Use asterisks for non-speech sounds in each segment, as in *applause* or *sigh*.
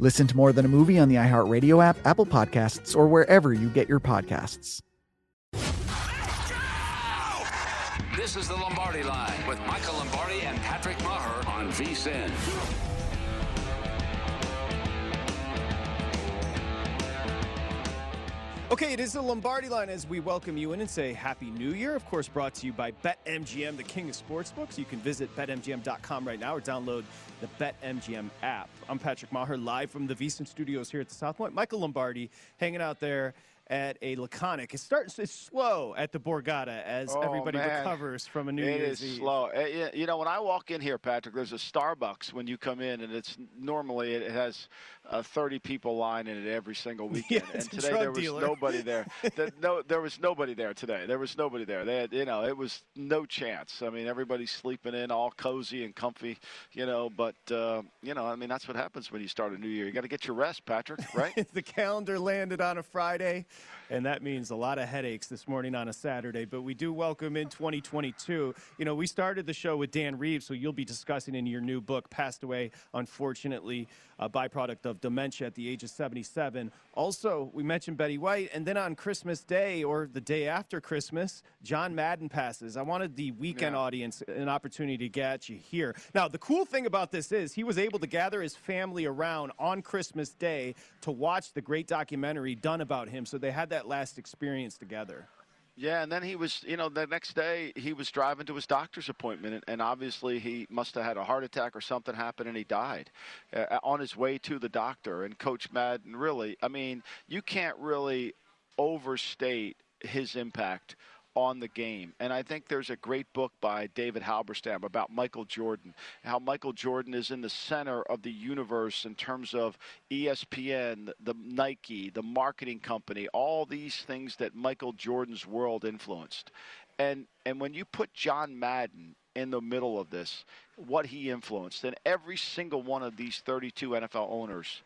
Listen to More Than a Movie on the iHeartRadio app, Apple Podcasts, or wherever you get your podcasts. This is the Lombardi Line with Michael Lombardi and Patrick Maher on VSIN. Okay, it is the Lombardi line as we welcome you in and say Happy New Year. Of course, brought to you by BetMGM, the king of sportsbooks. You can visit betmgm.com right now or download the BetMGM app. I'm Patrick Maher, live from the VSIN studios here at the South Point. Michael Lombardi hanging out there at a laconic. It's starting it's slow at the Borgata as Oh, everybody man. recovers from a New It Year's is Eve. slow. Uh, You know, when I walk in here, Patrick, there's a Starbucks when you come in, and it's normally it has uh, 30 people line in it every single weekend. it's and today there was dealer. nobody there. *laughs* There- no, there was nobody there today. There was nobody there. They had, you know, it was no chance. I mean, everybody's sleeping in, all cozy and comfy. You know, but uh, you know, I mean, that's what happens when you start a new year. You got to get your rest, Patrick. Right? *laughs* the calendar landed on a Friday, and that means a lot of headaches this morning on a Saturday. But we do welcome in 2022. You know, we started the show with Dan Reeves, who you'll be discussing in your new book, Passed Away, unfortunately, a byproduct of dementia at the age of 77. Also, we mentioned Betty White, and then on Christmas Day or the day after Christmas, John Madden passes. I wanted the weekend Yeah. audience an opportunity to get you here. Now, the cool thing about this is he was able to gather his family around on Christmas Day to watch the great documentary done about him. So they had that last experience together. Yeah, and then he was, you know, the next day he was driving to his doctor's appointment, and, and obviously he must have had a heart attack or something happened, and he died uh, on his way to the doctor. And Coach Madden, really, I mean, you can't really overstate his impact on the game. And I think there's a great book by David Halberstam about Michael Jordan, how Michael Jordan is in the center of the universe in terms of ESPN, the Nike, the marketing company, all these things that Michael Jordan's world influenced. And and when you put John Madden in the middle of this, what he influenced, and every single one of these 32 NFL owners,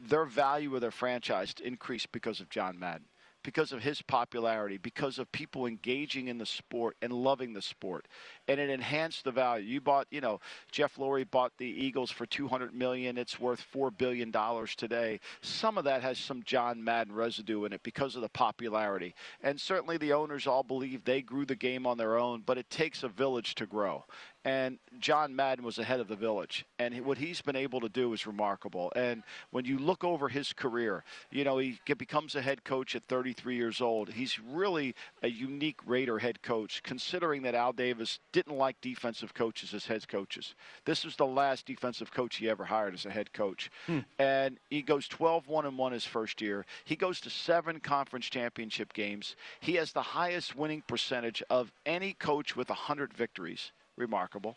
their value of their franchise increased because of John Madden, because of his popularity, because of people engaging in the sport and loving the sport, and it enhanced the value. You bought, you know, Jeff Lurie bought the Eagles for 200 million. It's worth four billion dollars today. Some of that has some John Madden residue in it because of the popularity, and certainly the owners all believe they grew the game on their own, but it takes a village to grow. And John Madden was ahead of the village. And what he's been able to do is remarkable. And when you look over his career, you know, he becomes a head coach at 33 years old. He's really a unique Raider head coach, considering that Al Davis didn't like defensive coaches as head coaches. This was the last defensive coach he ever hired as a head coach. Hmm. And he goes 12 1 and 1 his first year. He goes to seven conference championship games. He has the highest winning percentage of any coach with 100 victories remarkable.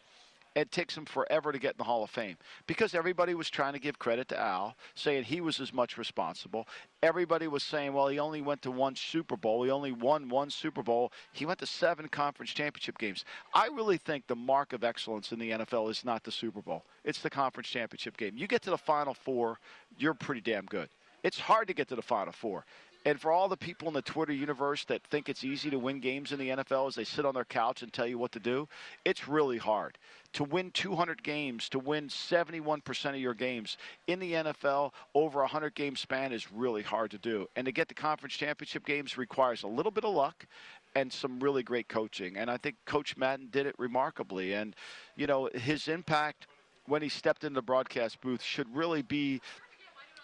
It takes him forever to get in the Hall of Fame because everybody was trying to give credit to Al, saying he was as much responsible. Everybody was saying, well, he only went to one Super Bowl. He only won one Super Bowl. He went to seven conference championship games. I really think the mark of excellence in the NFL is not the Super Bowl, it's the conference championship game. You get to the Final Four, you're pretty damn good. It's hard to get to the Final Four. And for all the people in the Twitter universe that think it's easy to win games in the NFL as they sit on their couch and tell you what to do, it's really hard. To win 200 games, to win 71% of your games in the NFL over a 100 game span is really hard to do. And to get the conference championship games requires a little bit of luck and some really great coaching. And I think Coach Madden did it remarkably. And, you know, his impact when he stepped into the broadcast booth should really be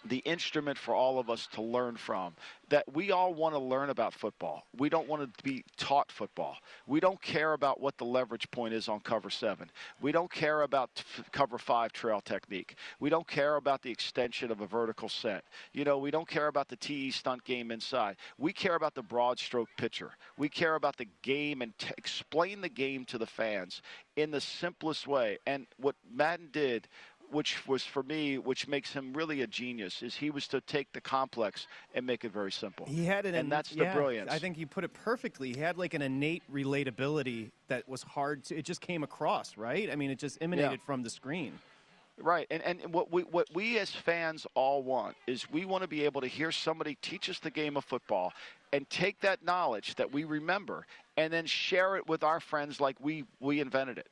the instrument for all of us to learn from. That we all want to learn about football. We don't want to be taught football. We don't care about what the leverage point is on cover seven. We don't care about cover five trail technique. We don't care about the extension of a vertical set. You know, we don't care about the TE stunt game inside. We care about the broad stroke pitcher. We care about the game and t- explain the game to the fans in the simplest way. And what Madden did which was for me, which makes him really a genius, is he was to take the complex and make it very simple. He had it, and that's the brilliance. I think you put it perfectly. He had like an innate relatability that was hard to. It just came across, right? I mean, it just emanated Yeah. from the screen. Right, and and what we what we as fans all want is we want to be able to hear somebody teach us the game of football, and take that knowledge that we remember, and then share it with our friends like we we invented it.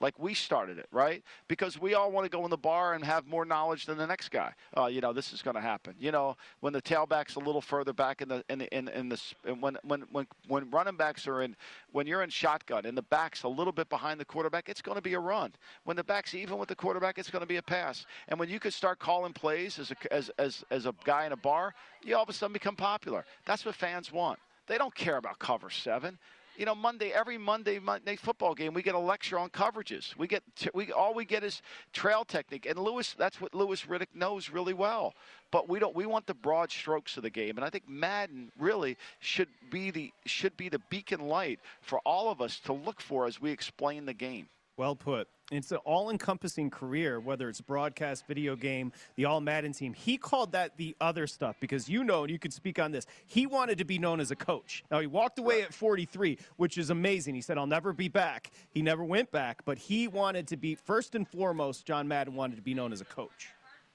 Like we started it, right? Because we all want to go in the bar and have more knowledge than the next guy. Uh, you know, this is going to happen. You know, when the tailback's a little further back in the in the in, in the when when when when running backs are in when you're in shotgun and the back's a little bit behind the quarterback, it's going to be a run. When the back's even with the quarterback, it's going to be a pass. And when you could start calling plays as a as as as a guy in a bar, you all of a sudden become popular. That's what fans want. They don't care about cover seven you know, Monday every Monday Monday football game, we get a lecture on coverages. We get we all we get is trail technique, and Louis. That's what Louis Riddick knows really well. But we don't. We want the broad strokes of the game, and I think Madden really should be the should be the beacon light for all of us to look for as we explain the game. Well put. It's an all encompassing career, whether it's broadcast, video game, the All Madden team. He called that the other stuff because you know, and you could speak on this, he wanted to be known as a coach. Now, he walked away at 43, which is amazing. He said, I'll never be back. He never went back, but he wanted to be, first and foremost, John Madden wanted to be known as a coach.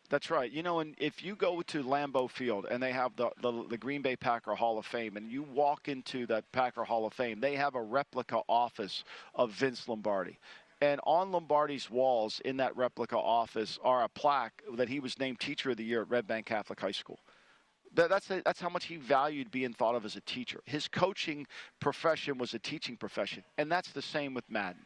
That's right. You know, and if you go to Lambeau Field and they have the, the, the Green Bay Packer Hall of Fame, and you walk into that Packer Hall of Fame, they have a replica office of Vince Lombardi. And on Lombardi's walls in that replica office are a plaque that he was named Teacher of the Year at Red Bank Catholic High School. That, that's, that's how much he valued being thought of as a teacher. His coaching profession was a teaching profession, and that's the same with Madden.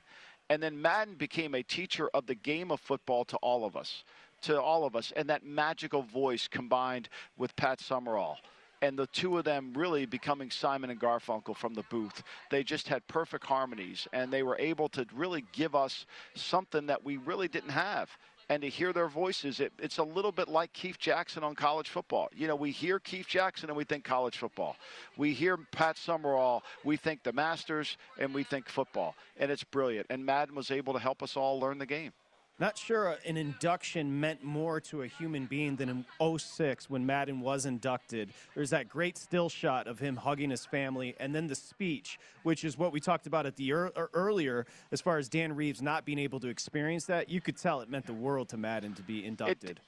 And then Madden became a teacher of the game of football to all of us, to all of us, and that magical voice combined with Pat Summerall. And the two of them really becoming Simon and Garfunkel from the booth. They just had perfect harmonies, and they were able to really give us something that we really didn't have and to hear their voices, it, it's a little bit like Keith Jackson on college football. You know, we hear Keith Jackson and we think college football. We hear Pat Summerall, we think the Masters, and we think football. And it's brilliant. And Madden was able to help us all learn the game. Not sure an induction meant more to a human being than in 06 when Madden was inducted. There's that great still shot of him hugging his family, and then the speech, which is what we talked about at the er- earlier, as far as Dan Reeves not being able to experience that. You could tell it meant the world to Madden to be inducted. It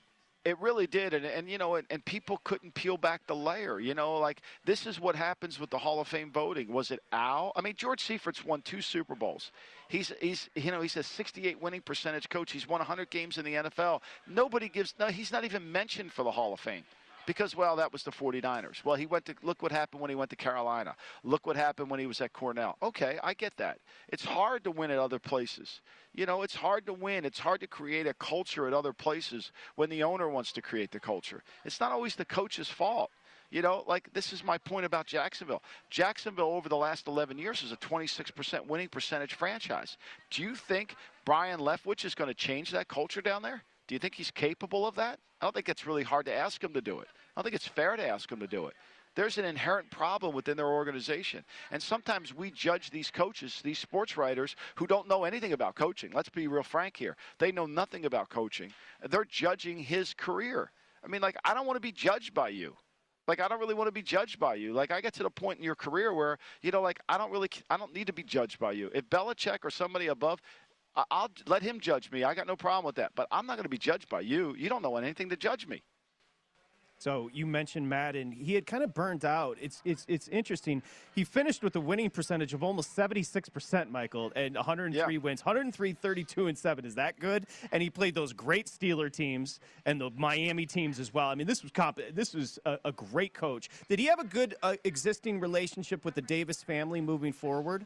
really did, and, and you know, and, and people couldn't peel back the layer. You know, like this is what happens with the Hall of Fame voting. Was it Al? I mean, George Seifert's won two Super Bowls. He's he's you know he's a 68 winning percentage coach. He's won 100 games in the NFL. Nobody gives no. He's not even mentioned for the Hall of Fame. Because, well, that was the 49ers. Well, he went to, look what happened when he went to Carolina. Look what happened when he was at Cornell. Okay, I get that. It's hard to win at other places. You know, it's hard to win. It's hard to create a culture at other places when the owner wants to create the culture. It's not always the coach's fault. You know, like this is my point about Jacksonville. Jacksonville over the last 11 years is a 26% winning percentage franchise. Do you think Byron Leftwich is going to change that culture down there? Do you think he's capable of that? I don't think it's really hard to ask him to do it. I don't think it's fair to ask him to do it. There's an inherent problem within their organization. And sometimes we judge these coaches, these sports writers who don't know anything about coaching. Let's be real frank here. They know nothing about coaching. They're judging his career. I mean, like, I don't want to be judged by you. Like, I don't really want to be judged by you. Like, I get to the point in your career where, you know, like, I don't really, I don't need to be judged by you. If Belichick or somebody above, I'll let him judge me. I got no problem with that. But I'm not going to be judged by you. You don't know anything to judge me. So you mentioned Madden. He had kind of burned out. It's it's it's interesting. He finished with a winning percentage of almost 76%, Michael, and 103 Yeah. wins. 103, 32, and 7. Is that good? And he played those great Steeler teams and the Miami teams as well. I mean, this was comp- this was a, a great coach. Did he have a good uh, existing relationship with the Davis family moving forward?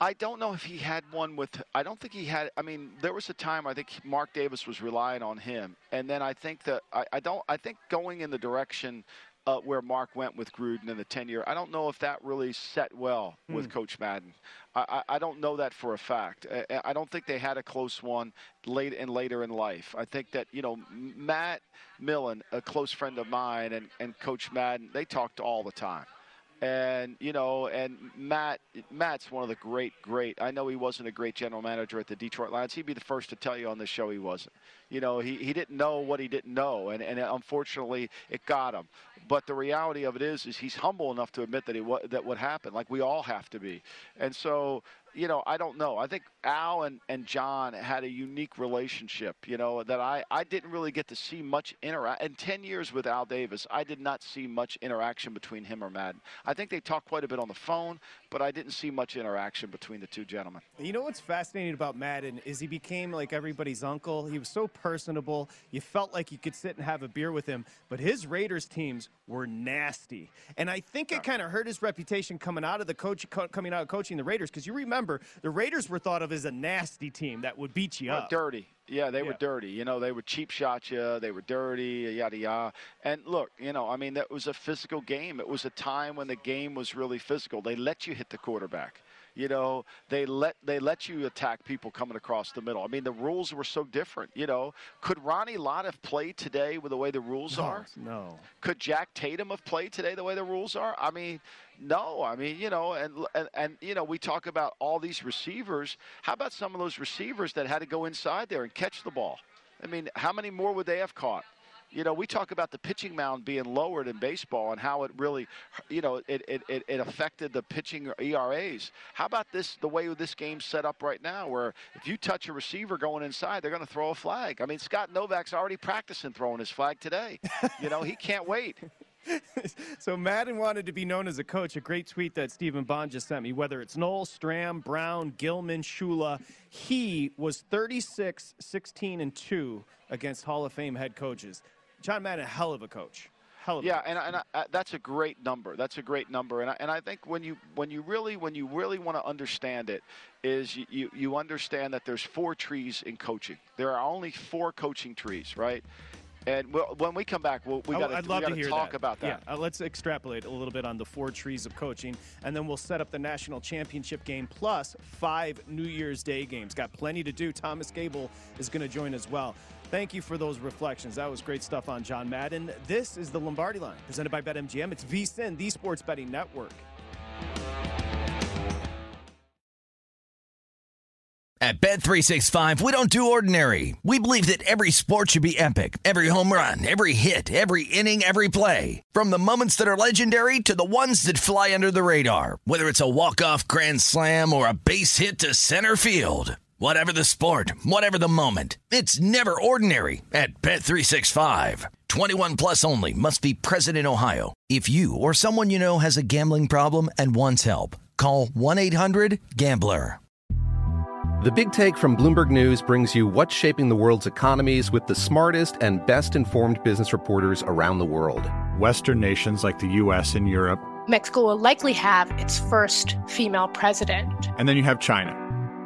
I don't know if he had one with. I don't think he had. I mean, there was a time I think Mark Davis was relying on him, and then I think that I, I don't. I think going in the direction uh, where Mark went with Gruden in the 10 year. I don't know if that really set well with Hmm. Coach Madden. I, I, I don't know that for a fact. I, I don't think they had a close one late and later in life. I think that, you know, Matt Millen, a close friend of mine, and, and Coach Madden, they talked all the time. And you know, and Matt, Matt's one of the great, great. I know he wasn't a great general manager at the Detroit Lions. He'd be the first to tell you on this show he wasn't. You know, he, he didn't know what he didn't know, and, and unfortunately, it got him. But the reality of it is, is he's humble enough to admit that he that what happened, like we all have to be. And so, you know, I don't know. I think Al and, and John had a unique relationship, you know, that I, I didn't really get to see much interact. In 10 years with Al Davis, I did not see much interaction between him or Madden. I think they talked quite a bit on the phone, but I didn't see much interaction between the two gentlemen. You know what's fascinating about Madden is he became like everybody's uncle. He was so personable. You felt like you could sit and have a beer with him. But his Raiders teams were nasty, and I think it kind of hurt his reputation coming out of the coach, coming out of coaching the Raiders. Because you remember the Raiders were thought of as a nasty team that would beat you up. dirty. Yeah, they were dirty. You know, they would cheap shot you. They were dirty, yada yada. And look, you know, I mean, that was a physical game. It was a time when the game was really physical. They let you hit the quarterback. You know, they let they let you attack people coming across the middle. I mean, the rules were so different. You know, could Ronnie Lott have played today with the way the rules No, are? no. Could Jack Tatum have played today the way the rules are? I mean, no. I mean, you know, and, and and you know, we talk about all these receivers. How about some of those receivers that had to go inside there and catch the ball? I mean, how many more would they have caught? You know, we talk about the pitching mound being lowered in baseball and how it really, you know, it, it, it, affected the pitching ERAs. How about this, the way this game's set up right now, where if you touch a receiver going inside, they're going to throw a flag. I mean, Scott Novak's already practicing throwing his flag today. you know, he can't wait. *laughs* so Madden wanted to be known as a coach. A great tweet that Stephen Bond just sent me. Whether it's Noll, Stram, Brown, Gilman, Shula, he was 36, 16, and 2 against Hall of Fame head coaches. John Madden, a hell of a coach. Hell of a Yeah, coach. and, and I, I- that's a great number. That's a great number, and I, and I think when you when you really when you really want to understand it, is you, you you understand that there's four trees in coaching. There are only four coaching trees, right? And we'll, when we come back, we'll, we I- got I'd love to hear talk that. about that. Yeah, uh, let's extrapolate a little bit on the four trees of coaching, and then we'll set up the national championship game plus five New Year's Day games. Got plenty to do. Thomas Gable is going to join as well. Thank you for those reflections. That was great stuff on John Madden. This is the Lombardi Line, presented by BetMGM. It's VSIN, the Sports Betting Network. At Bet365, we don't do ordinary. We believe that every sport should be epic. Every home run, every hit, every inning, every play. From the moments that are legendary to the ones that fly under the radar. Whether it's a walk-off grand slam or a base hit to center field. Whatever the sport, whatever the moment. It's never ordinary at Bet365. 21 plus only must be present in Ohio. If you or someone you know has a gambling problem and wants help, call 1-800-GAMBLER. The Big Take from Bloomberg News brings you what's shaping the world's economies with the smartest and best informed business reporters around the world. Western nations like the US and Europe. Mexico will likely have its first female president. And then you have China.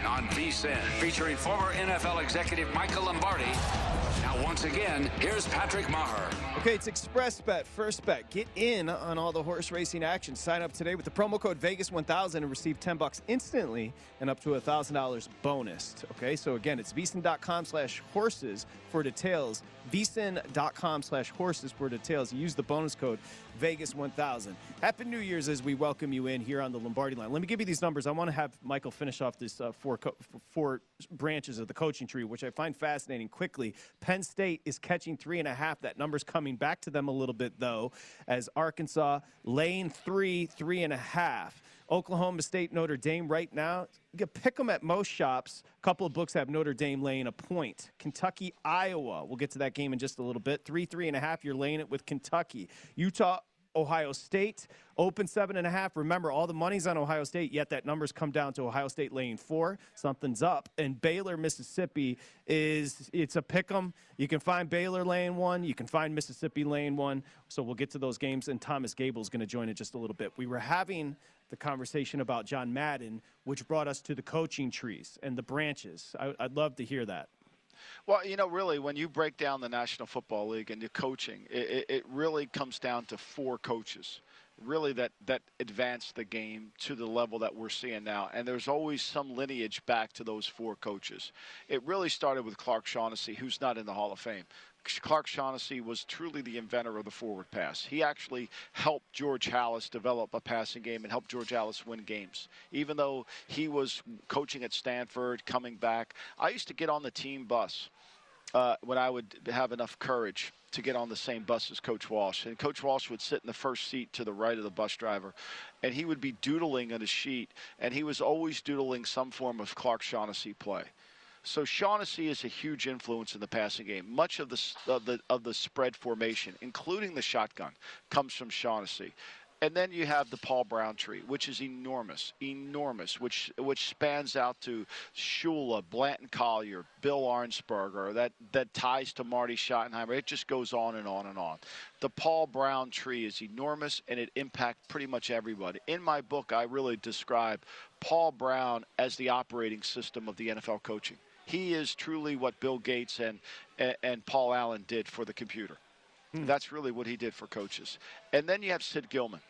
on VSIN, featuring former NFL executive Michael Lombardi. Now, once again, here's Patrick Maher. Okay, it's Express Bet, first bet. Get in on all the horse racing action. Sign up today with the promo code Vegas1000 and receive 10 bucks instantly and up to $1,000 bonus. Okay, so again, it's vsin.com slash horses for details. vsin.com slash horses for details. Use the bonus code Vegas1000. Happy New Year's as we welcome you in here on the Lombardi line. Let me give you these numbers. I want to have Michael finish off this uh, four, co- four branches of the coaching tree, which I find fascinating quickly. Penn State is catching three and a half. That number's coming back to them a little bit, though, as Arkansas lane three, three and a half. Oklahoma State, Notre Dame right now. You can pick them at most shops. A couple of books have Notre Dame laying a point. Kentucky, Iowa. We'll get to that game in just a little bit. Three, three and a half. You're laying it with Kentucky. Utah, Ohio State open seven and a half. Remember, all the money's on Ohio State, yet that number's come down to Ohio State laying four. Something's up. And Baylor, Mississippi is it's a pick 'em. You can find Baylor laying one. You can find Mississippi laying one. So we'll get to those games. And Thomas Gable is going to join in just a little bit. We were having the conversation about John Madden, which brought us to the coaching trees and the branches. I, I'd love to hear that. Well, you know, really, when you break down the National Football League and the coaching, it, it really comes down to four coaches, really that that advance the game to the level that we're seeing now. And there's always some lineage back to those four coaches. It really started with Clark Shaughnessy, who's not in the Hall of Fame. Clark Shaughnessy was truly the inventor of the forward pass. He actually helped George Halas develop a passing game and helped George Halas win games. Even though he was coaching at Stanford, coming back, I used to get on the team bus uh, when I would have enough courage to get on the same bus as Coach Walsh. And Coach Walsh would sit in the first seat to the right of the bus driver, and he would be doodling on a sheet, and he was always doodling some form of Clark Shaughnessy play. So Shaughnessy is a huge influence in the passing game. Much of the of the of the spread formation, including the shotgun, comes from Shaughnessy. And then you have the Paul Brown tree, which is enormous, enormous, which which spans out to Shula, Blanton Collier, Bill Arnsparger, that, that ties to Marty Schottenheimer. It just goes on and on and on. The Paul Brown tree is enormous, and it impacts pretty much everybody. In my book, I really describe Paul Brown as the operating system of the NFL coaching. He is truly what Bill Gates and, and Paul Allen did for the computer. Hmm. That's really what he did for coaches. And then you have Sid Gilman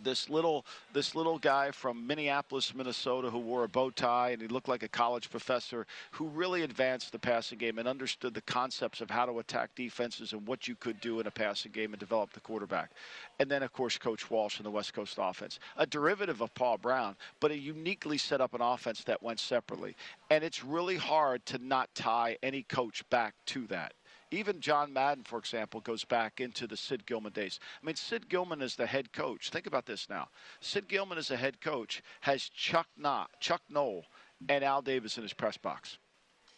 this little this little guy from Minneapolis, Minnesota, who wore a bow tie and he looked like a college professor, who really advanced the passing game and understood the concepts of how to attack defenses and what you could do in a passing game and develop the quarterback. And then, of course, Coach Walsh in the West Coast offense, a derivative of Paul Brown, but a uniquely set up an offense that went separately. And it's really hard to not tie any coach back to that. Even John Madden, for example, goes back into the Sid Gilman days. I mean, Sid Gilman is the head coach. Think about this now. Sid Gilman is a head coach has Chuck Knott, Chuck Noll and Al Davis in his press box.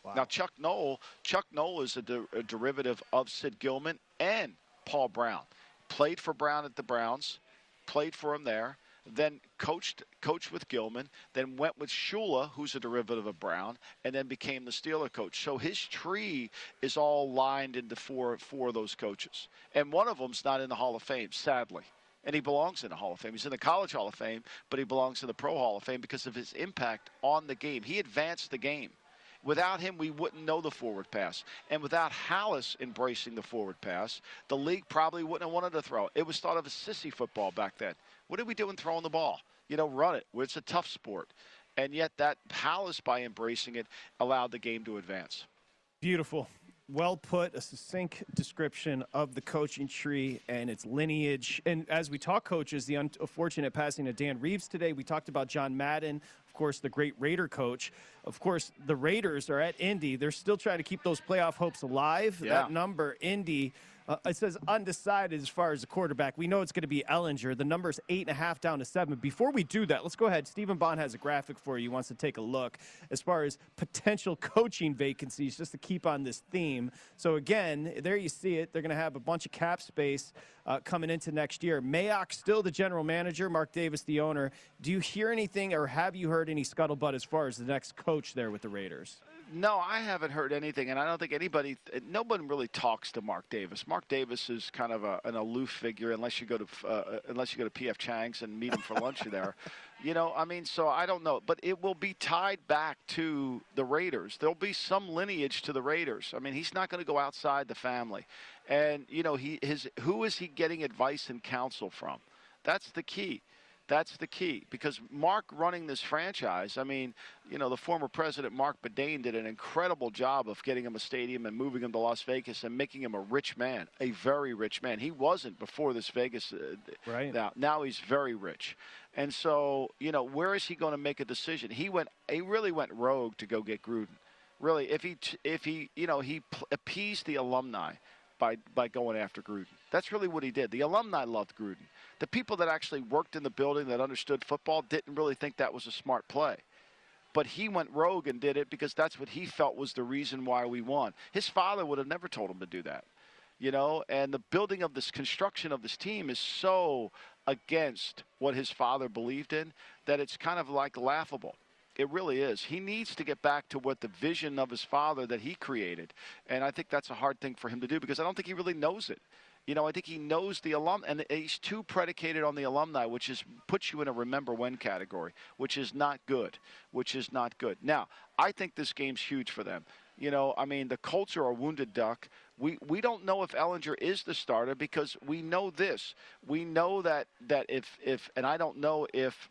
Wow. Now, Chuck Noll, Chuck Noll is a, de- a derivative of Sid Gilman and Paul Brown. Played for Brown at the Browns, played for him there then coached coached with Gilman, then went with Shula, who's a derivative of Brown, and then became the Steeler coach. So his tree is all lined into four four of those coaches, and one of them's not in the Hall of Fame, sadly. And he belongs in the Hall of Fame. He's in the College Hall of Fame, but he belongs in the Pro Hall of Fame because of his impact on the game. He advanced the game. Without him, we wouldn't know the forward pass. And without Halas embracing the forward pass, the league probably wouldn't have wanted to throw. It was thought of as sissy football back then. What are we doing throwing the ball? You know, run it. It's a tough sport. And yet that Halas, by embracing it, allowed the game to advance. Beautiful. Well put, a succinct description of the coaching tree and its lineage. And as we talk coaches, the unfortunate passing of Dan Reeves today, we talked about John Madden, of course, the great Raider coach. Of course, the Raiders are at Indy. They're still trying to keep those playoff hopes alive. Yeah. That number, Indy, uh, it says undecided as far as the quarterback. We know it's going to be Ehlinger. The number's eight and a half down to seven. Before we do that, let's go ahead. Stephen Bond has a graphic for you. He wants to take a look as far as potential *laughs* coaching vacancies, just to keep on this theme. So again, there you see it. They're going to have a bunch of cap space uh, coming into next year. Mayock still the general manager. Mark Davis the owner. Do you hear anything, or have you heard any scuttlebutt as far as the next coach there with the Raiders? No, I haven't heard anything, and I don't think anybody, nobody really talks to Mark Davis. Mark Davis is kind of a, an aloof figure, unless you go to uh, uh unless you go to PF Chang's and meet him for lunch *laughs* there. You know, I mean, so I don't know, but it will be tied back to the Raiders. There'll be some lineage to the Raiders. I mean, he's not going to go outside the family, and you know, he his who is he getting advice and counsel from? That's the key That's the key because Mark running this franchise, I mean, you know, the former president Marc Badain did an incredible job of getting him a stadium and moving him to Las Vegas and making him a rich man, a very rich man. He wasn't before this Vegas. Uh, right. Now, now he's very rich. And so, you know, where is he going to make a decision? He went he really went rogue to go get Gruden. Really, if he if he, you know, he appeased the alumni by by going after Gruden. That's really what he did. The alumni loved Gruden. The people that actually worked in the building that understood football didn't really think that was a smart play. But he went rogue and did it because that's what he felt was the reason why we won. His father would have never told him to do that. You know, and the building of this construction of this team is so against what his father believed in that it's kind of like laughable. It really is. He needs to get back to what the vision of his father that he created. And I think that's a hard thing for him to do because I don't think he really knows it. You know, I think he knows the alum, and he's too predicated on the alumni, which is puts you in a remember when category, which is not good. Which is not good. Now, I think this game's huge for them. You know, I mean, the Colts are a wounded duck. We we don't know if Ehlinger is the starter because we know this. We know that that if if and I don't know if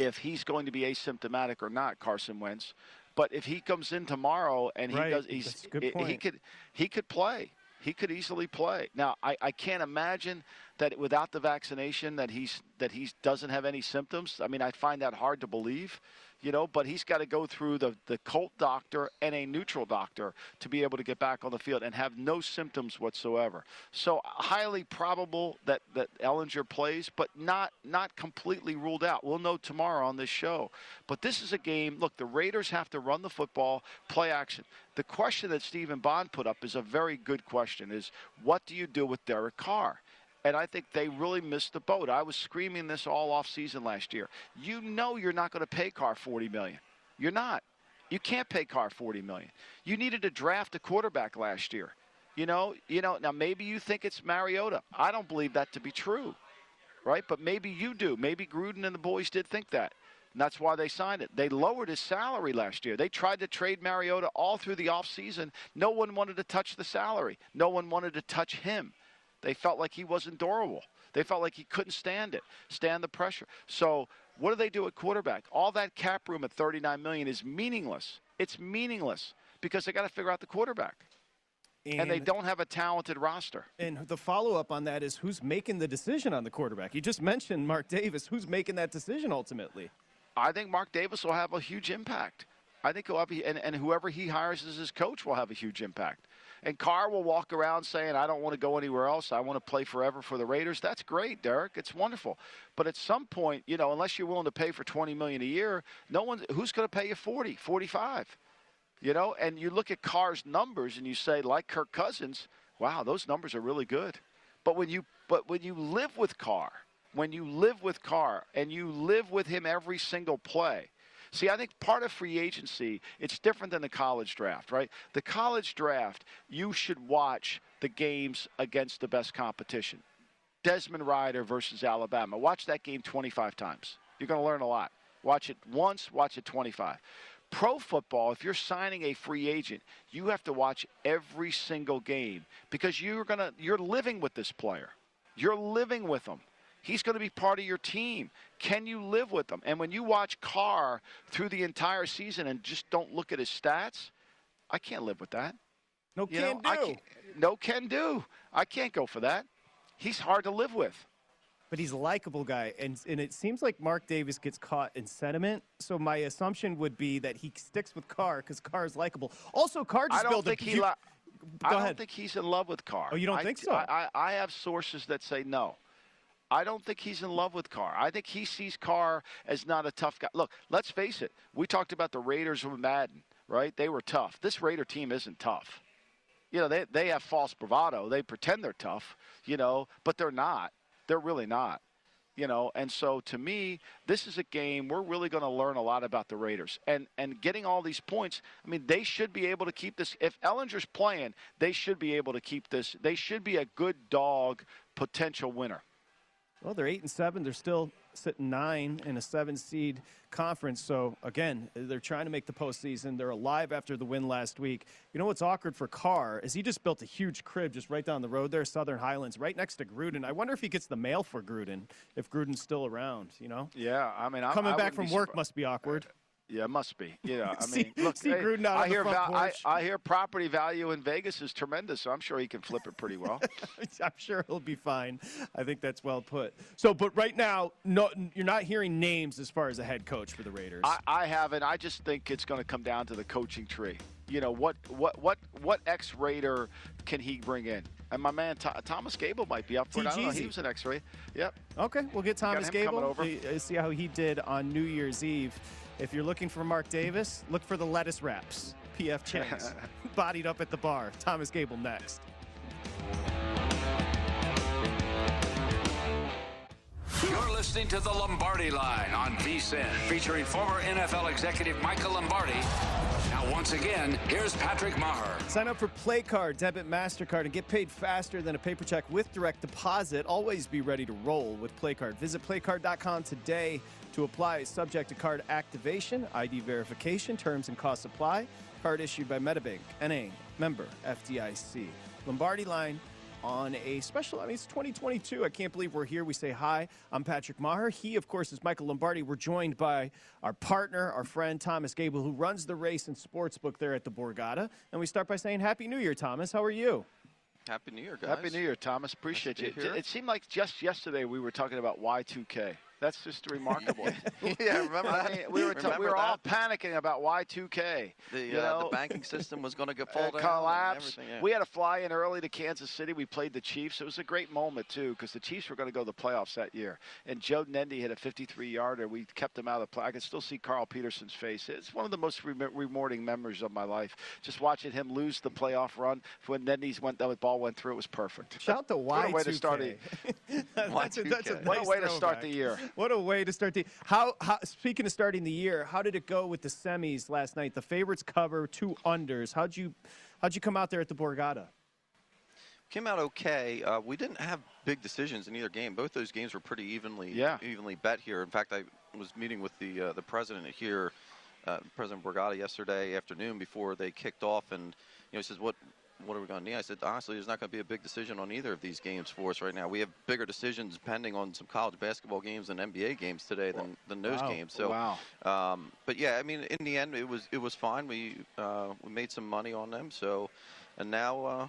if he's going to be asymptomatic or not, Carson Wentz. But if he comes in tomorrow and he right. does, he's he could he could play. He could easily play. Now, I, I can't imagine that without the vaccination that he's that he doesn't have any symptoms. I mean, I find that hard to believe you know, but he's got to go through the, the Colt doctor and a neutral doctor to be able to get back on the field and have no symptoms whatsoever. So highly probable that, that Ehlinger plays, but not not completely ruled out. We'll know tomorrow on this show. But this is a game. Look, the Raiders have to run the football, play action. The question that Stephen Bond put up is a very good question: is what do you do with Derek Carr? And I think they really missed the boat. I was screaming this all off season last year. You know you're not going to pay Carr 40 million. You're not. You can't pay Carr 40 million. You needed to draft a quarterback last year. You know, you know, now maybe you think it's Mariota. I don't believe that to be true. Right? But maybe you do. Maybe Gruden and the boys did think that. And that's why they signed it. They lowered his salary last year. They tried to trade Mariota all through the offseason. No one wanted to touch the salary. No one wanted to touch him. They felt like he wasn't durable. They felt like he couldn't stand it, stand the pressure. So what do they do at quarterback? All that cap room at 39 million is meaningless. It's meaningless because they got to figure out the quarterback. And, and, they don't have a talented roster. And the follow up on that is who's making the decision on the quarterback? You just mentioned Mark Davis. Who's making that decision ultimately? I think Mark Davis will have a huge impact. I think he'll have, and, and whoever he hires as his coach will have a huge impact. And Carr will walk around saying, I don't want to go anywhere else. I want to play forever for the Raiders. That's great, Derek. It's wonderful. But at some point, you know, unless you're willing to pay for 20 million a year, no one who's going to pay you 40, 45. You know, and you look at Carr's numbers and you say, like Kirk Cousins, wow, those numbers are really good. But when you but when you live with Carr, when you live with Carr and you live with him every single play, See, I think part of free agency, it's different than the college draft, right? The college draft, you should watch the games against the best competition. Desmond Ridder versus Alabama. Watch that game 25 times. You're going to learn a lot. Watch it once, watch it 25. Pro football, if you're signing a free agent, you have to watch every single game because you're going to you're living with this player. You're living with them. He's going to be part of your team. Can you live with him? And when you watch Carr through the entire season and just don't look at his stats, I can't live with that. No you can know, do. no can do. I can't go for that. He's hard to live with. But he's a likable guy, and and it seems like Mark Davis gets caught in sentiment. So my assumption would be that he sticks with Carr because Carr is likable. Also, Carr just I don't built think a, he. you, li- I ahead. don't think he's in love with Carr. Oh, you don't I, think so? I, I, I have sources that say no. I don't think he's in love with Carr. I think he sees Carr as not a tough guy. Look, let's face it. We talked about the Raiders with Madden, right? They were tough. This Raider team isn't tough. You know, they, they have false bravado. They pretend they're tough, you know, but they're not. They're really not. You know, and so to me, this is a game we're really going to learn a lot about the Raiders. And and getting all these points, I mean, they should be able to keep this. If Ehlinger's playing, they should be able to keep this. They should be a good dog potential winner. Well, they're eight and seven. They're still sitting nine in a seven seed conference. So again, they're trying to make the postseason. They're alive after the win last week. You know what's awkward for Carr is he just built a huge crib just right down the road there, Southern Highlands, right next to Gruden. I wonder if he gets the mail for Gruden if Gruden's still around. You know? Yeah, I mean, I'm, coming I back from work must be awkward. Yeah, it must be. Yeah, I See- mean, look, see hey, Gruden I hear val- I. I hear property value in Vegas is tremendous, so I'm sure he can flip it pretty well. *laughs* I'm sure he'll be fine. I think that's well put. So, but right now, no, you're not hearing names as far as a head coach for the Raiders. I, I haven't. I just think it's going to come down to the coaching tree. You know what? What? What? What ex Raider can he bring in? And my man Tho- Thomas Gable might be up for it. I don't know. He was an Raider. Yep. Okay, we'll get Thomas Gable. Uh, See how he did on New Year's Eve. If you're looking for Mark Davis, look for the lettuce wraps. PF Chang's *laughs* bodied up at the bar. Thomas Gable next. You're listening to the Lombardi Line on VSIN, featuring former NFL executive Michael Lombardi. Now, once again, here's Patrick Maher. Sign up for PlayCard, debit MasterCard, and get paid faster than a paper check with direct deposit. Always be ready to roll with PlayCard. Visit playcard.com today to apply. Is subject to card activation, ID verification, terms and costs apply. Card issued by Metabank, NA, member, FDIC. Lombardi line on a special. I mean, it's 2022. I can't believe we're here. We say hi. I'm Patrick Maher. He, of course, is Michael Lombardi. We're joined by our partner, our friend Thomas Gable, who runs the race and sports book there at the Borgata. And we start by saying Happy New Year, Thomas. How are you? Happy New Year, guys. Happy New Year, Thomas. Appreciate Nice you. to here. It seemed like just yesterday we were talking about Y2K. That's just remarkable. *laughs* yeah, remember I mean, we were, ta- we Remember were all panicking about Y2K. The, you uh, know? the banking system was going to get *laughs* fall down. and collapse. everything, yeah. We had to fly in early to Kansas City. We played the Chiefs. It was a great moment too because the Chiefs were going to go to the playoffs that year. And Joe Nedney hit a 53-yarder. We kept them out of the play. I can still see Carl Peterson's face. It's one of the most rem- rewarding memories of my life. Just watching him lose the playoff run when Nedney's went that ball went through. It was perfect. Shout to What a way to Y2K. start a, *laughs* that's a, that's a What a nice way to start the year. *laughs* What a way to start the how, how speaking of starting the year, how did it go with the semis last night? The favorites cover two unders. How'd you how'd you come out there at the Borgata? Came out okay. Uh, we didn't have big decisions in either game. Both those games were pretty evenly Yeah. evenly bet here. In fact, I was meeting with the uh, the president here, uh, President Borgata, yesterday afternoon before they kicked off, and you know he says, "What what are we going to need?" I said, "Honestly, there's not going to be a big decision on either of these games for us right now. We have bigger decisions pending on some college basketball games and NBA games today than than those Wow. games." So, Wow. um, but yeah, I mean, in the end, it was it was fine. We uh, we made some money on them. So, and now. Uh,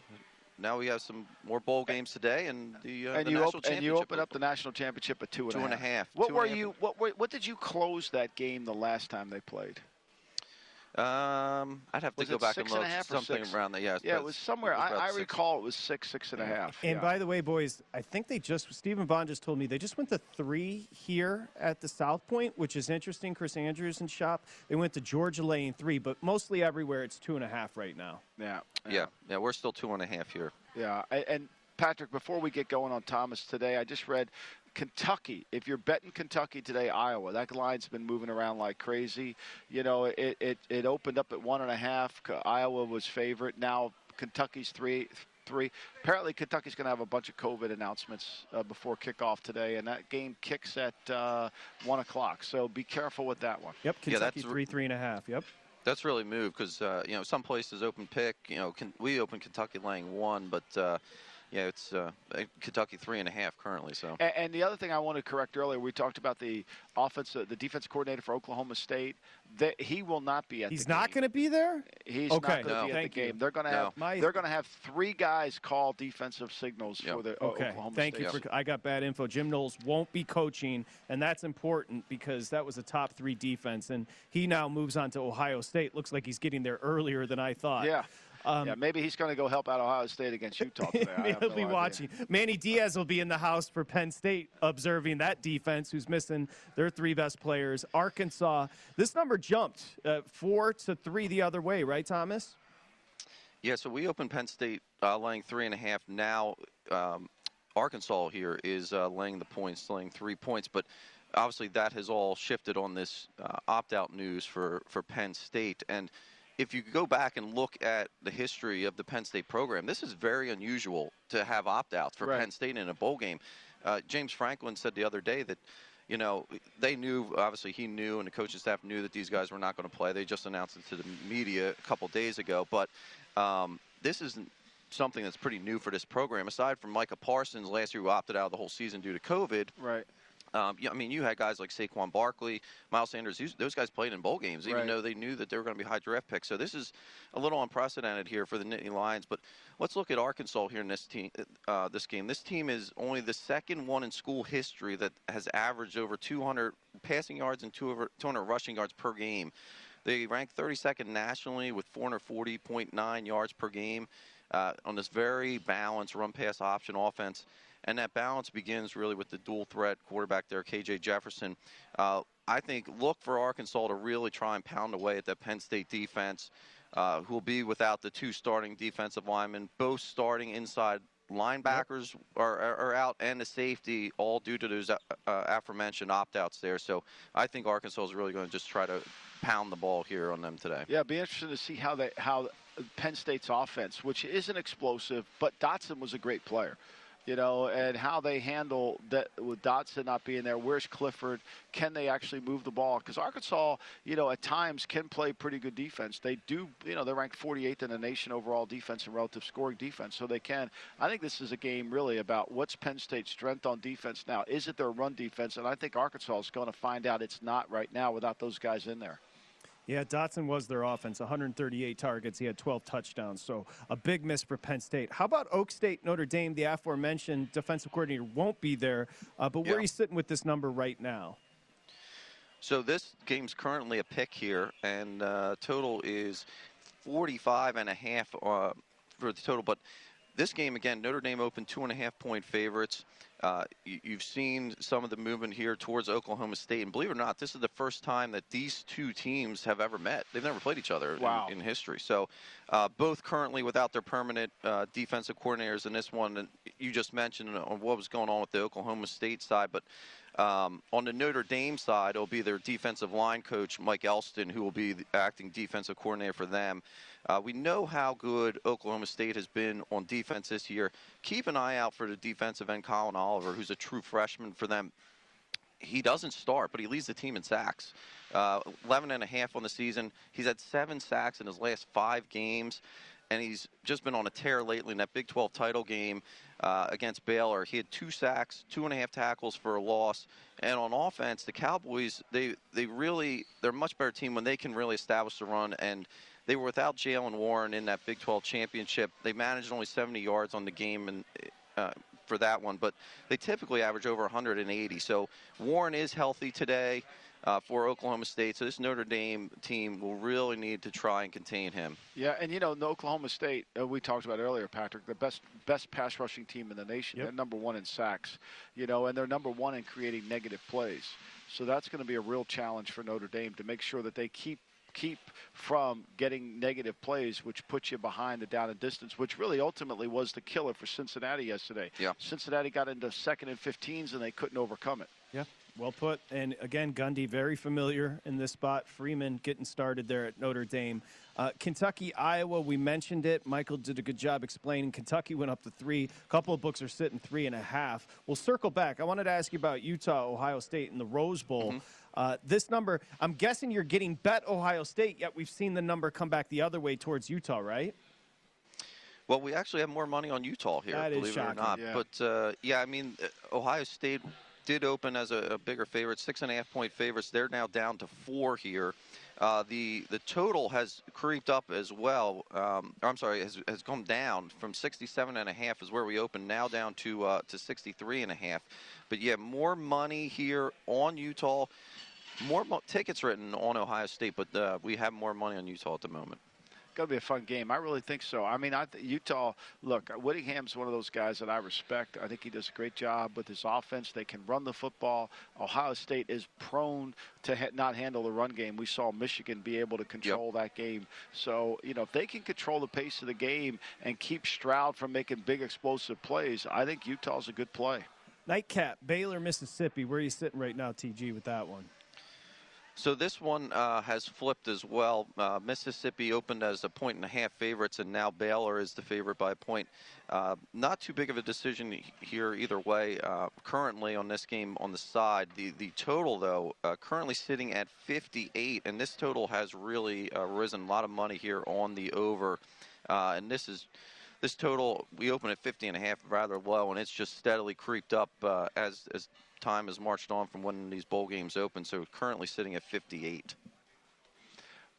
now we have some more bowl games today, and the, uh, and the you national op- and you open up the national championship at two and Two and a half. What Two were half. you? What were, What did you close that game the last time they played? Um, I'd have Was to go back and and look. a half or something six? around there. Yeah, Yeah, it was somewhere. about I, I recall it was six, six and a half. And yeah. by the way, boys, I think they just Stephen Bond just told me they just went to three here at the South Point, which is interesting. Chris Andrews and shop. They went to Georgia Lane three, but mostly everywhere it's two and a half right now. yeah, Yeah, yeah, we're still two and a half here. yeah. A- And Patrick, before we get going on Thomas today, I just read Kentucky. If you're betting Kentucky today, Iowa, that line's been moving around like crazy. You know, it it, it opened up at one and a half. Iowa was favorite. Now Kentucky's three. Three. Apparently, Kentucky's going to have a bunch of COVID announcements uh, before kickoff today, and that game kicks at uh, one o'clock. So be careful with that one. Yep, Yeah, Kentucky that's- three, three and a half. Yep. That's really moved because uh, you know some places open pick. You know, can, we open Kentucky laying one, but uh, yeah, it's uh, Kentucky three and a half currently. So And, and the other thing I want to correct earlier, we talked about the offense, the defense coordinator for Oklahoma State. That he will not be at. He's the not game. going to be there. He's Okay. not going to No. be at Thank the you. game. They're going to No. have. My- They're going to have three guys call defensive signals Yep. for the Okay, Oklahoma thank State. you for. I got bad info. Jim Knowles won't be coaching, and that's important because that was a top three defense, and he now moves on to Ohio State. Looks like he's getting there earlier than I thought. Yeah. Um, yeah, maybe he's going to go help out Ohio State against *laughs* Utah today. I have He'll no be idea. watching. Manny Diaz will be in the house for Penn State, observing that defense, who's missing their three best players. Arkansas, this number jumped uh, four to three the other way, right, Thomas? yeah, so we opened Penn State uh, laying three and a half. Now um, Arkansas here is uh, laying the points, laying three points, but. Obviously, that has all shifted on this uh, opt-out news for, for Penn State, and if you go back and look at the history of the Penn State program, this is very unusual to have opt-outs for Right. Penn State in a bowl game. uh, James Franklin said the other day that you know, they knew, obviously, he knew, and the coaching staff knew that these guys were not going to play. They just announced it to the media a couple days ago. But um, this isn't something that's pretty new for this program. Aside from Micah Parsons last year, who opted out of the whole season due to COVID. Right. Um, yeah, I mean, you had guys like Saquon Barkley, Miles Sanders. Those guys played in bowl games, even Right. though they knew that they were going to be high draft picks. So this is a little unprecedented here for the Nittany Lions. But let's look at Arkansas here in this team, uh, this game. This team is only the second one in school history that has averaged over 200 passing yards and 200 200 rushing yards per game. They rank 32nd nationally with 440.9 yards per game uh, on this very balanced run pass option offense. And that balance begins really with the dual threat quarterback there, KJ Jefferson. Uh, I think look for Arkansas to really try and pound away at that Penn State defense, uh, who will be without the two starting defensive linemen, both starting inside linebackers are, are, are out, and the safety, all due to those uh, uh, aforementioned opt outs there. So I think Arkansas is really going to just try to pound the ball here on them today. Yeah, it'd be interesting to see how they how Penn State's offense, which isn't explosive, but Dotson was a great player. You know, and how they handle that with Dotson not being there. Where's Clifford? Can they actually move the ball? Because Arkansas, you know, at times can play pretty good defense. They do, you know, they're ranked 48th in the nation overall defense and relative scoring defense, so they can. I think this is a game really about what's Penn State's strength on defense now. Is it their run defense? And I think Arkansas is going to find out it's not right now without those guys in there. Yeah, Dotson was their offense. 138 targets. He had 12 touchdowns. So a big miss for Penn State. How about Oak State, Notre Dame? The aforementioned defensive coordinator won't be there. Uh, but where are you sitting with this number right now? So this game's currently a pick here, and uh, total is 45 and a half uh, for the total. But this game again, Notre Dame opened two and a half point favorites. Uh, you, you've seen some of the movement here towards Oklahoma State, and believe it or not, this is the first time that these two teams have ever met. They've never played each other in- Wow. in, history. So, uh, both currently without their permanent uh, defensive coordinators in this one. And you just mentioned on what was going on with the Oklahoma State side, but um, on the Notre Dame side, it'll be their defensive line coach, Mike Elston, who will be the acting defensive coordinator for them. Uh, we know how good Oklahoma State has been on defense this year. Keep an eye out for the defensive end, Collin Oliver, who's a true freshman for them. He doesn't start, but he leads the team in sacks. Uh, 11 and a half on the season. He's had seven sacks in his last five games and he's just been on a tear lately in that Big 12 title game uh, against Baylor. He had two sacks, two and a half tackles for a loss, and on offense, the Cowboys they they really they're a much better team when they can really establish the run and. They were without Jaylen Warren in that Big 12 championship. They managed only 70 yards on the game and uh, for that one, but they typically average over 180. So Warren is healthy today uh, for Oklahoma State. So this Notre Dame team will really need to try and contain him. Yeah, and you know, in Oklahoma State, uh, we talked about earlier, Patrick, the best best pass rushing team in the nation. Yep. They're number one in sacks, you know, and they're number one in creating negative plays. So that's going to be a real challenge for Notre Dame to make sure that they keep keep from getting negative plays, which puts you behind the down and distance, which really ultimately was the killer for Cincinnati yesterday. Yeah. Cincinnati got into second and 15s and they couldn't overcome it. Yeah, well put. And again, Gundy very familiar in this spot. Freeman getting started there at Notre Dame. Uh, Kentucky, Iowa, we mentioned it. Michael did a good job explaining. Kentucky went up to three. A couple of books are sitting three and a half. We'll circle back. I wanted to ask you about Utah, Ohio State, and the Rose Bowl. Uh, this number, I'm guessing you're getting bet Ohio State, yet we've seen the number come back the other way towards Utah, right? Well, we actually have more money on Utah here, That is believe it or not. yeah. But uh, yeah, I mean, uh, Ohio State did open as a, a bigger favorite, six and a half point favorites. They're now down to four here. Uh, the the total has creeped up as well. Um, I'm sorry, has, has come down from 67 and a half is where we opened, now down to uh, to 63 and a half. But yeah, more money here on Utah. More mo- tickets written on Ohio State, but uh, we have more money on Utah at the moment. Going to be a fun game. I really think so. I mean, I th- Utah. Look, Whittingham's one of those guys that I respect. I think he does a great job with his offense. They can run the football. Ohio State is prone to ha- not handle the run game. We saw Michigan be able to control that game. So you know, if they can control the pace of the game and keep Stroud from making big explosive plays, I think Utah's a good play. Nightcap, Baylor, Mississippi. Where are you sitting right now, TG, with that one? So this one uh, has flipped as well. Uh, Mississippi opened as a point and a half favorites, and now Baylor is the favorite by a point. Uh, not too big of a decision here either way. Uh, currently on this game on the side, the the total though uh, currently sitting at 58, and this total has really uh, risen a lot of money here on the over, and this is. This total, we open at 50 and a half, rather low, and it's just steadily creeped up as, as time has marched on from when these bowl games open. So currently sitting at 58.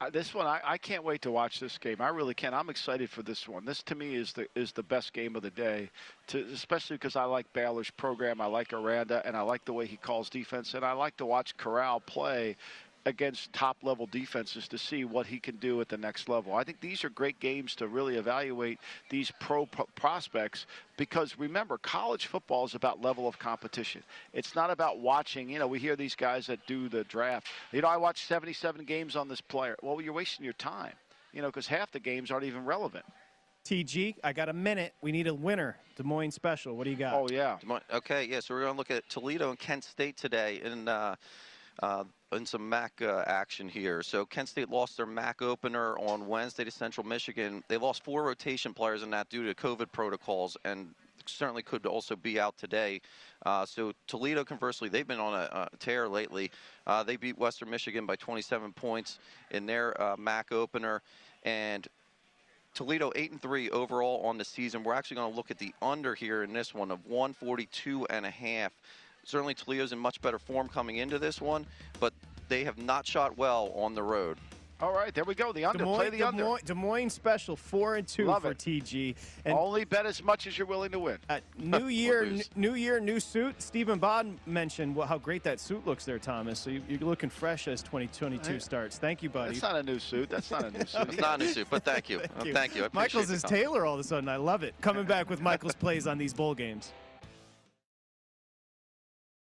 Uh, this one, I, I, can't wait to watch this game. I really can. I'm excited for this one. This to me is the is the best game of the day, to, especially because I like Baylor's program. I like Aranda, and I like the way he calls defense, and I like to watch Corral play against top level defenses to see what he can do at the next level. I think these are great games to really evaluate these pro prospects because remember, college football is about level of competition. It's not about watching, you know, we hear these guys that do the draft. You know, I watched 77 games on this player. Well, you're wasting your time, you know, because half the games aren't even relevant. TG, I got a minute. We need a winner. Des Moines special. What do you got? Oh, yeah. Okay, yeah, so we're going to look at Toledo and Kent State today. And, uh, uh, in some MAC uh, action here. So Kent State lost their MAC opener on Wednesday to Central Michigan. They lost four rotation players in that due to COVID protocols, and certainly could also be out today. Uh, so Toledo, conversely, they've been on a, a tear lately. Uh, they beat Western Michigan by 27 points in their uh, MAC opener, and Toledo eight and three overall on the season. We're actually going to look at the under here in this one of 142 and a half. Certainly Toledo's in much better form coming into this one, but they have not shot well on the road. All right, there we go. The under. Des Moines, Play the Des under. Moines, Des Moines special, four and two Love for it. TG. And Only bet as much as you're willing to win. Uh, *laughs* new year, n- new year, new suit. Stephen Bod mentioned well, how great that suit looks there, Thomas. So you, are looking fresh as 2022 Hey. starts. Thank you, buddy. That's not a new suit. That's not a new *laughs* suit. It's not a new suit, but thank you. *laughs* Thank you. thank you. I Michael's the is. Taylor all of a sudden. I love it. Coming back with Michael's plays on these bowl games.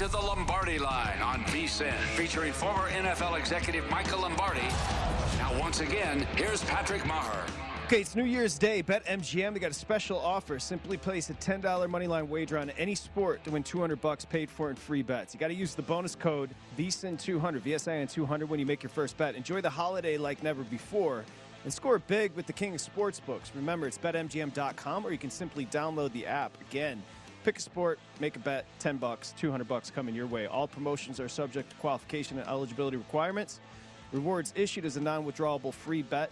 To the Lombardi Line on VSIN, featuring former NFL executive Michael Lombardi. Now, once again, here's Patrick Meagher. Okay, it's New Year's Day. Bet MGM. They got a special offer. Simply place a $10 moneyline wager on any sport to win 200 bucks paid for in free bets. You got to use the bonus code VSIN200, VSIN200 when you make your first bet. Enjoy the holiday like never before and score big with the king of sportsbooks. Remember, it's betmgm.com or you can simply download the app. Again, pick a sport, make a bet, 10 bucks, 200 bucks coming your way. All promotions are subject to qualification and eligibility requirements. Rewards issued as a non-withdrawable free bet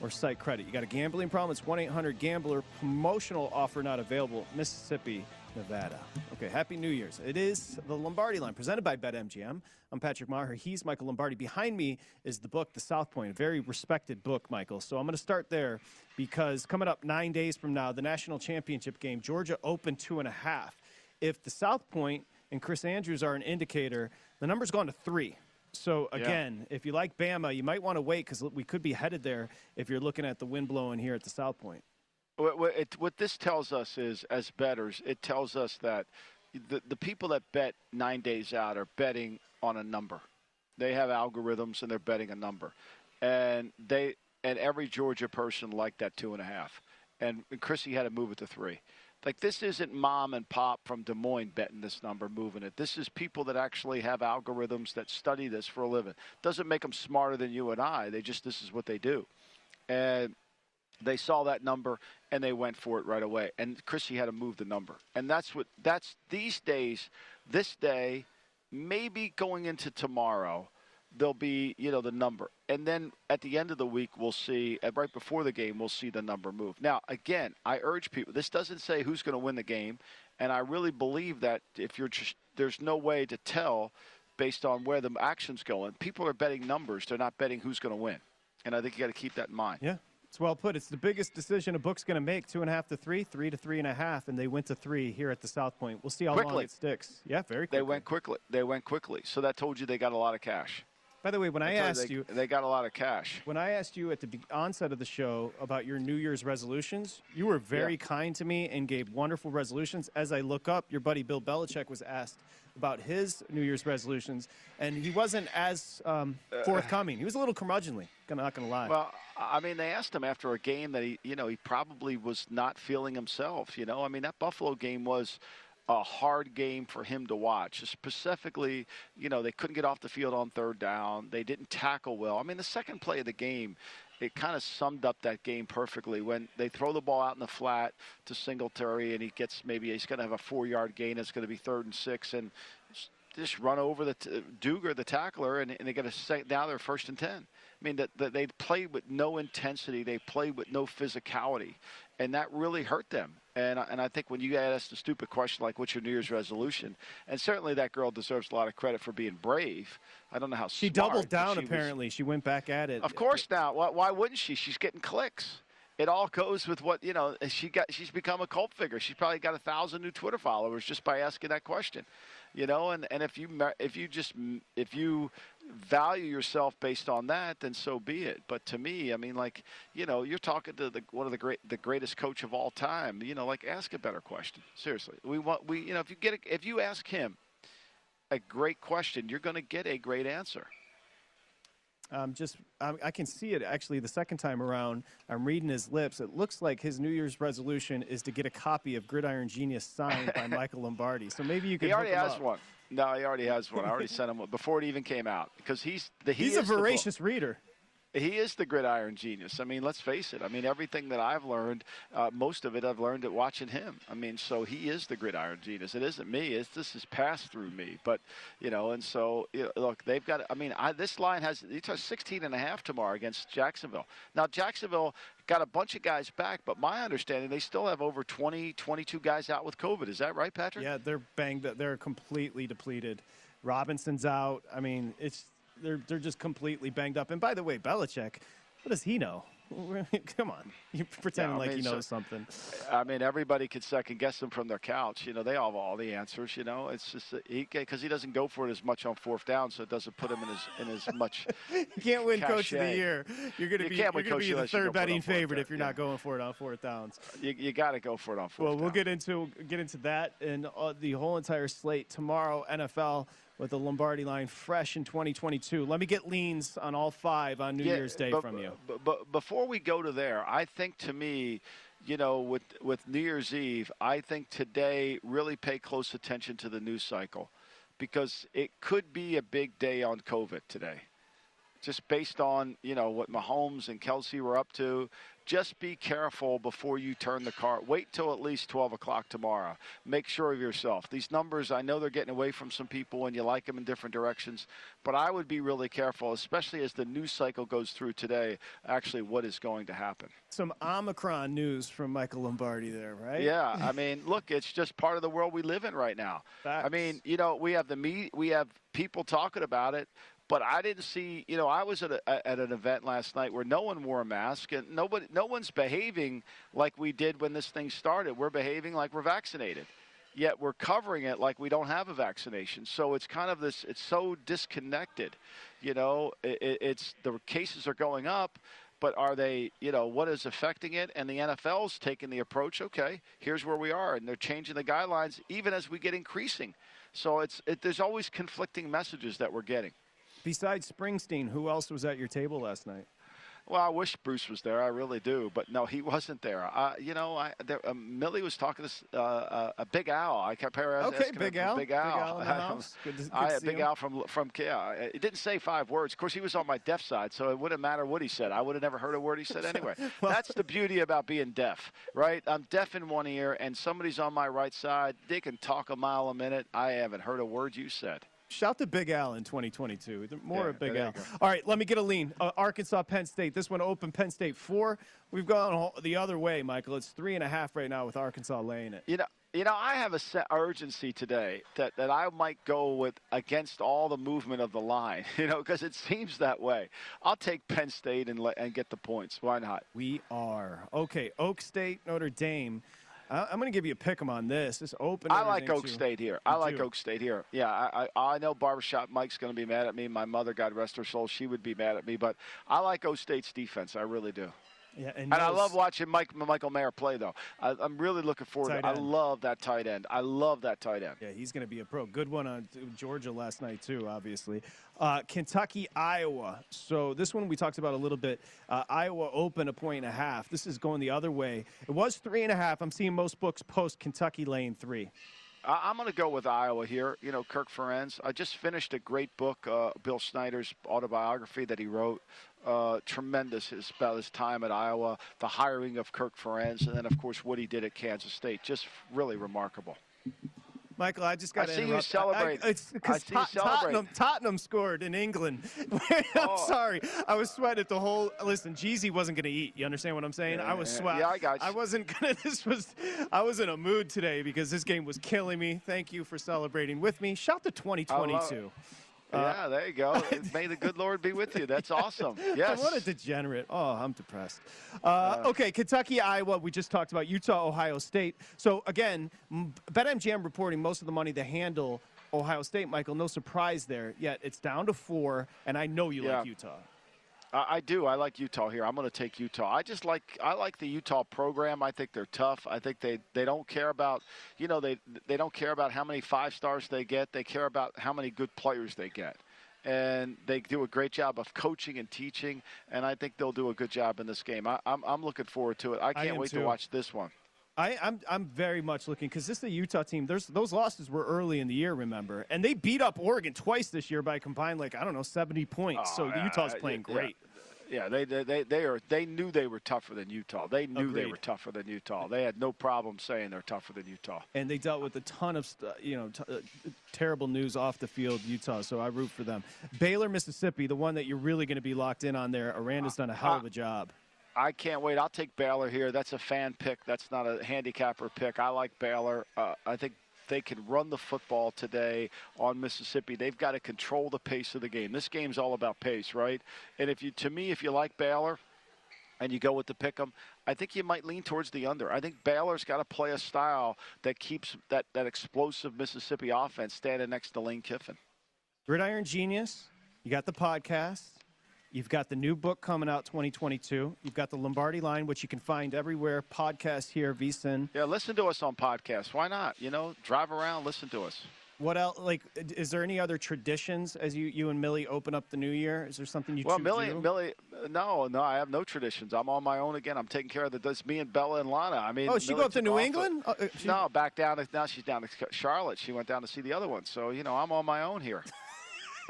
or site credit. You got a gambling problem? It's 1 800 Gambler. Promotional offer not available. Mississippi, Nevada. Okay, Happy New Year's. It is the Lombardi line presented by BetMGM. I'm Patrick Meagher. He's Michael Lombardi. Behind me is the book, The South Point, a very respected book, Michael. So I'm going to start there because coming up nine days from now, the national championship game, Georgia open two and a half. If the South Point and Chris Andrews are an indicator, the number's gone to three. So Yeah. again, if you like Bama, you might want to wait because we could be headed there if you're looking at the wind blowing here at the South Point. What, what, it, what this tells us is, as bettors, it tells us that the, the people that bet nine days out are betting on a number. They have algorithms and they're betting a number, and they and every Georgia person liked that two and a half, and Chrissy had to move it to three. Like this isn't mom and pop from Des Moines betting this number, moving it. This is people that actually have algorithms that study this for a living. Doesn't make them smarter than you and I. They just this is what they do, and they saw that number and they went for it right away. And Chrissy had to move the number, and that's what that's these days. This day, maybe going into tomorrow there'll be you know the number. And then at the end of the week we'll see right before the game we'll see the number move. Now again i urge people this doesn't say who's going to win the game. And i really believe that if you're just there's no way to tell based on where the action's going. People are betting numbers. They're not betting who's going to win. And i think you got to keep that in mind. Yeah it's well put. It's the biggest decision a book's going to make. Two and a half to three, three to three and a half, and they went to three here at the South Point. We'll see how quickly. long it sticks. Yeah, very quickly. They went quickly. They went quickly. So that told you they got a lot of cash. By the way, when I, I asked you, they got a lot of cash. When I asked you at the onset of the show about your New Year's resolutions, you were very Yeah. kind to me and gave wonderful resolutions. As I look up, your buddy Bill Belichick was asked about his New Year's resolutions, and he wasn't as um, forthcoming. He was a little curmudgeonly. Not gonna lie. Well, I mean, they asked him after a game that he, you know, he probably was not feeling himself. You know, I mean, that Buffalo game was a hard game for him to watch. Specifically, you know, they couldn't get off the field on third down. They didn't tackle well. I mean, the second play of the game, it kind of summed up that game perfectly. When they throw the ball out in the flat to Singletary, and he gets maybe he's going to have a four-yard gain. It's going to be third and six, and just run over the t- Dugger, the tackler, and, and they get a second. Now they're first and ten. I mean, that, that they played with no intensity. They played with no physicality, and that really hurt them. And I- and I think when you ask the stupid question like, "What's your New Year's resolution?" and certainly that girl deserves a lot of credit for being brave. I don't know how she smart, doubled down. she was- apparently, she went back at it. of course now. Why, why wouldn't she? She's getting clicks. It all goes with what you know. She got. She's become a cult figure. She's probably got a thousand new Twitter followers just by asking that question. You know, and, and if you if you just if you value yourself based on that, then so be it. But to me, I mean, like you know, you're talking to the one of the great the greatest coach of all time. You know, like ask a better question. Seriously, we want we you know if you get a, if you ask him a great question, you're going to get a great answer. Um, just I, I can see it actually the second time around. I'm reading his lips. It looks like his New Year's resolution is to get a copy of Gridiron Genius signed by *laughs* Michael Lombardi. So maybe you could. He already has up. one. No, he already has one. I already *laughs* sent him one before it even came out because he's the he He's a is the book. voracious reader. He is the gridiron genius. I mean, let's face it. I mean, everything that I've learned, uh, most of it I've learned at watching him. I mean, so he is the gridiron genius. It isn't me. It's this is passed through me. But you know, and so you know, look, they've got. I mean, I, this line has it's a 16 and a half tomorrow against Jacksonville. Now Jacksonville got a bunch of guys back, but my understanding they still have over 20, 22 guys out with COVID. Is that right, Patrick? Yeah, they're banged. They're completely depleted. Robinson's out. I mean, it's they're they're just completely banged up. And by the way, Belichick, what does he know? *laughs* Come on, you're pretending Yeah, I like mean, he so- knows something. I mean, everybody could second guess him from their couch. You know, they all have all the answers. You know, it's just that he because he doesn't go for it as much on fourth down, so it doesn't put him in as in as much. *laughs* You can't win Coach of the. Year. You're going to be you're going to be the third go for it betting favorite if you're yeah. not going for it on fourth downs. You, you got to go for it on fourth Well, we'll get into get into that and uh, the whole entire slate tomorrow. NFL with the Lombardi line fresh in 2022. Let me get leans on all five on New Yeah, Year's Day but- from you. But, but before we go to there, I think to me, you know, with with New Year's Eve, I think today really pay close attention to the news cycle because it could be a big day on COVID today. Just based on you know what Mahomes and Kelsey were up to, just be careful before you turn the car. Wait till at least 12 o'clock tomorrow. Make sure of yourself. These numbers, I know they're getting away from some people and you like them in different directions, but I would be really careful, especially as the news cycle goes through today, actually what is going to happen. Some Omicron news from Michael Lombardi there, right? Yeah, *laughs* I mean, look, it's just part of the world we live in right now. I mean, you know, we have the me, we have people talking about it, but I didn't see. You know, I was at a, at an event last night where no one wore a mask and nobody, no one's behaving like we did when this thing started. We're behaving like we're vaccinated. Yet we're covering it like we don't have a vaccination. So it's kind of this. It's so disconnected. You know, it, it- it's the cases are going up, but are they, you know, what is affecting it? And the NFL's taking the approach, okay, here's where we are. And they're changing the guidelines even as we get increasing. So it's it, there's always conflicting messages that we're getting. Besides Springsteen, who else was at your table last night? Well, I wish Bruce was there. I really do, but no, he wasn't there. Uh, you know, I, there, uh, Millie was talking to uh, uh, a Big Al. I kept her Okay, asking Big Al. Big Big Al. Al in the. *laughs* Good to- good I, to see Big him. Al from from yeah. It didn't say five words. Of course, he was on my deaf side, so it wouldn't matter what he said. I would have never heard a word he said anyway. *laughs* That's the beauty about being deaf, right? I'm deaf in one ear, and somebody's on my right side. They can talk a mile a minute. I haven't heard a word you said. Shout to Big Al in 2022. More Yeah, of Big Al. All right, let me get a lean. Uh, Arkansas, Penn State. This one open. Penn State four. We've gone the other way, Michael. It's three and a half right now with Arkansas laying it. You know, you know, I have a set urgency today that, that I might go with against all the movement of the line. *laughs* You know, because it seems that way. I'll take Penn State and and get the points. Why not? We are okay. Oak State, Notre Dame. I- I'm going to give you a pick 'em on this. This open. I like Oak. State here. I like. Oak State here. Yeah, I, I I know Barbershop Mike's going to be mad at me. My mother, God rest her soul, she would be mad at me. But I like Oak State's defense. I really do. Yeah, And, and, I love watching Mike Michael Mayer play, though. I, I'm really looking forward to. it. I love that tight end. I love that tight end. Yeah, he's going to be a pro. Good one on Georgia last night too, obviously. Uh, Kentucky, Iowa. So this one we talked about a little bit. Uh, Iowa open a point and a half. This is going the other way. It was three and a half. I'm seeing most books post Kentucky laying three. I- I'm going to go with Iowa here. You know, Kirk Ferentz. I just finished a great book, uh, Bill Snyder's autobiography that he wrote. Uh, tremendous his, about his time at Iowa, the hiring of Kirk Ferentz, and then, of course, what he did at Kansas State. Just really remarkable. Michael, I just got to see you interrupt. celebrate. I, it's because see you celebrate. Tottenham, Tottenham scored in England. *laughs* I'm Oh. sorry. I was sweating the whole. Listen, Jeezy wasn't going to eat. You understand what I'm saying? I was sweating. yeah, I got you. I wasn't *laughs* going to. This was. I was in a mood today because this game was killing me. Thank you for celebrating with me. Shout to 2022. Yeah, there you go. *laughs* May the good Lord be with you. That's awesome. Yes. *laughs* What a degenerate. Oh, I'm depressed. Uh, okay, Kentucky, Iowa. We just talked about Utah, Ohio State. So, again, BetMGM reporting most of the money to handle Ohio State, Michael. No surprise there. Yet it's down to four, and I know you Yeah. like Utah. I, I do. I like Utah here. I'm going to take Utah. I just like I like the Utah program. I think they're tough. I think they, they don't care about you know they they don't care about how many five stars they get. They care about how many good players they get. And they do a great job of coaching and teaching, and I think they'll do a good job in this game. I, I'm, I'm looking forward to it. I I can't am wait too. to watch this one. I, I'm I'm very much looking because this is the Utah team. There's those losses were early in the year, remember, and they beat up Oregon twice this year by combined like I don't know 70 points. so Oh, yeah, Utah's playing yeah. great. Yeah, they they they, are they knew they were tougher than Utah. They knew they were tougher than Utah. They had no problem saying they're tougher than Utah. and they dealt with a ton of you know t- uh, terrible news off the field Utah so I root for them Baylor Mississippi the one that you're really going to be locked in on there Aranda's done a hell of a job I can't wait. I'll take Baylor here. That's a fan pick. That's not a handicapper pick. I like Baylor. Uh, I think they can run the football today on Mississippi. They've got to control the pace of the game. This game's all about pace, right? And if you, to me, if you like Baylor and you go with the pick 'em, I think you might lean towards the under. I think Baylor's got to play a style that keeps that, that explosive Mississippi offense standing next to Lane Kiffin. Gridiron Genius you got the podcast you've got the new book coming out 2022 you've got the Lombardi line which you can find everywhere podcast here VSIN Yeah, listen to us on podcasts. Why not? You know, drive around, listen to us. what else like is there any other traditions as you you and Millie open up the new year is there something you Well, Millie, do? Millie, no, no, I have no traditions. I'm on my own again. I'm taking care of the. That's me and Bella and Lana. I mean, Oh, she go up to New England? Oh, uh, she- no, back down. Now she's down to Charlotte. She went down to see the other one. So you know, I'm on my own here. *laughs*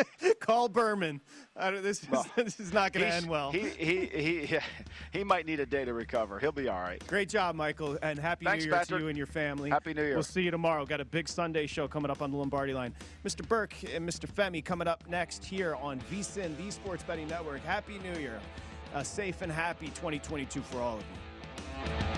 *laughs* call Berman I don't- this is, this is not going to end well He he he *laughs* he might need a day to recover. He'll be all right. Great job, Michael, and happy Thanks, New Year Patrick. to you and your family. Happy New Year. We'll see you tomorrow. Got a big Sunday show coming up on the Lombardi line. Mr. Burke and Mr. Femi coming up next here on VSIN, the Sports Betting Network. Happy New Year. A safe and happy 2022 for all of you.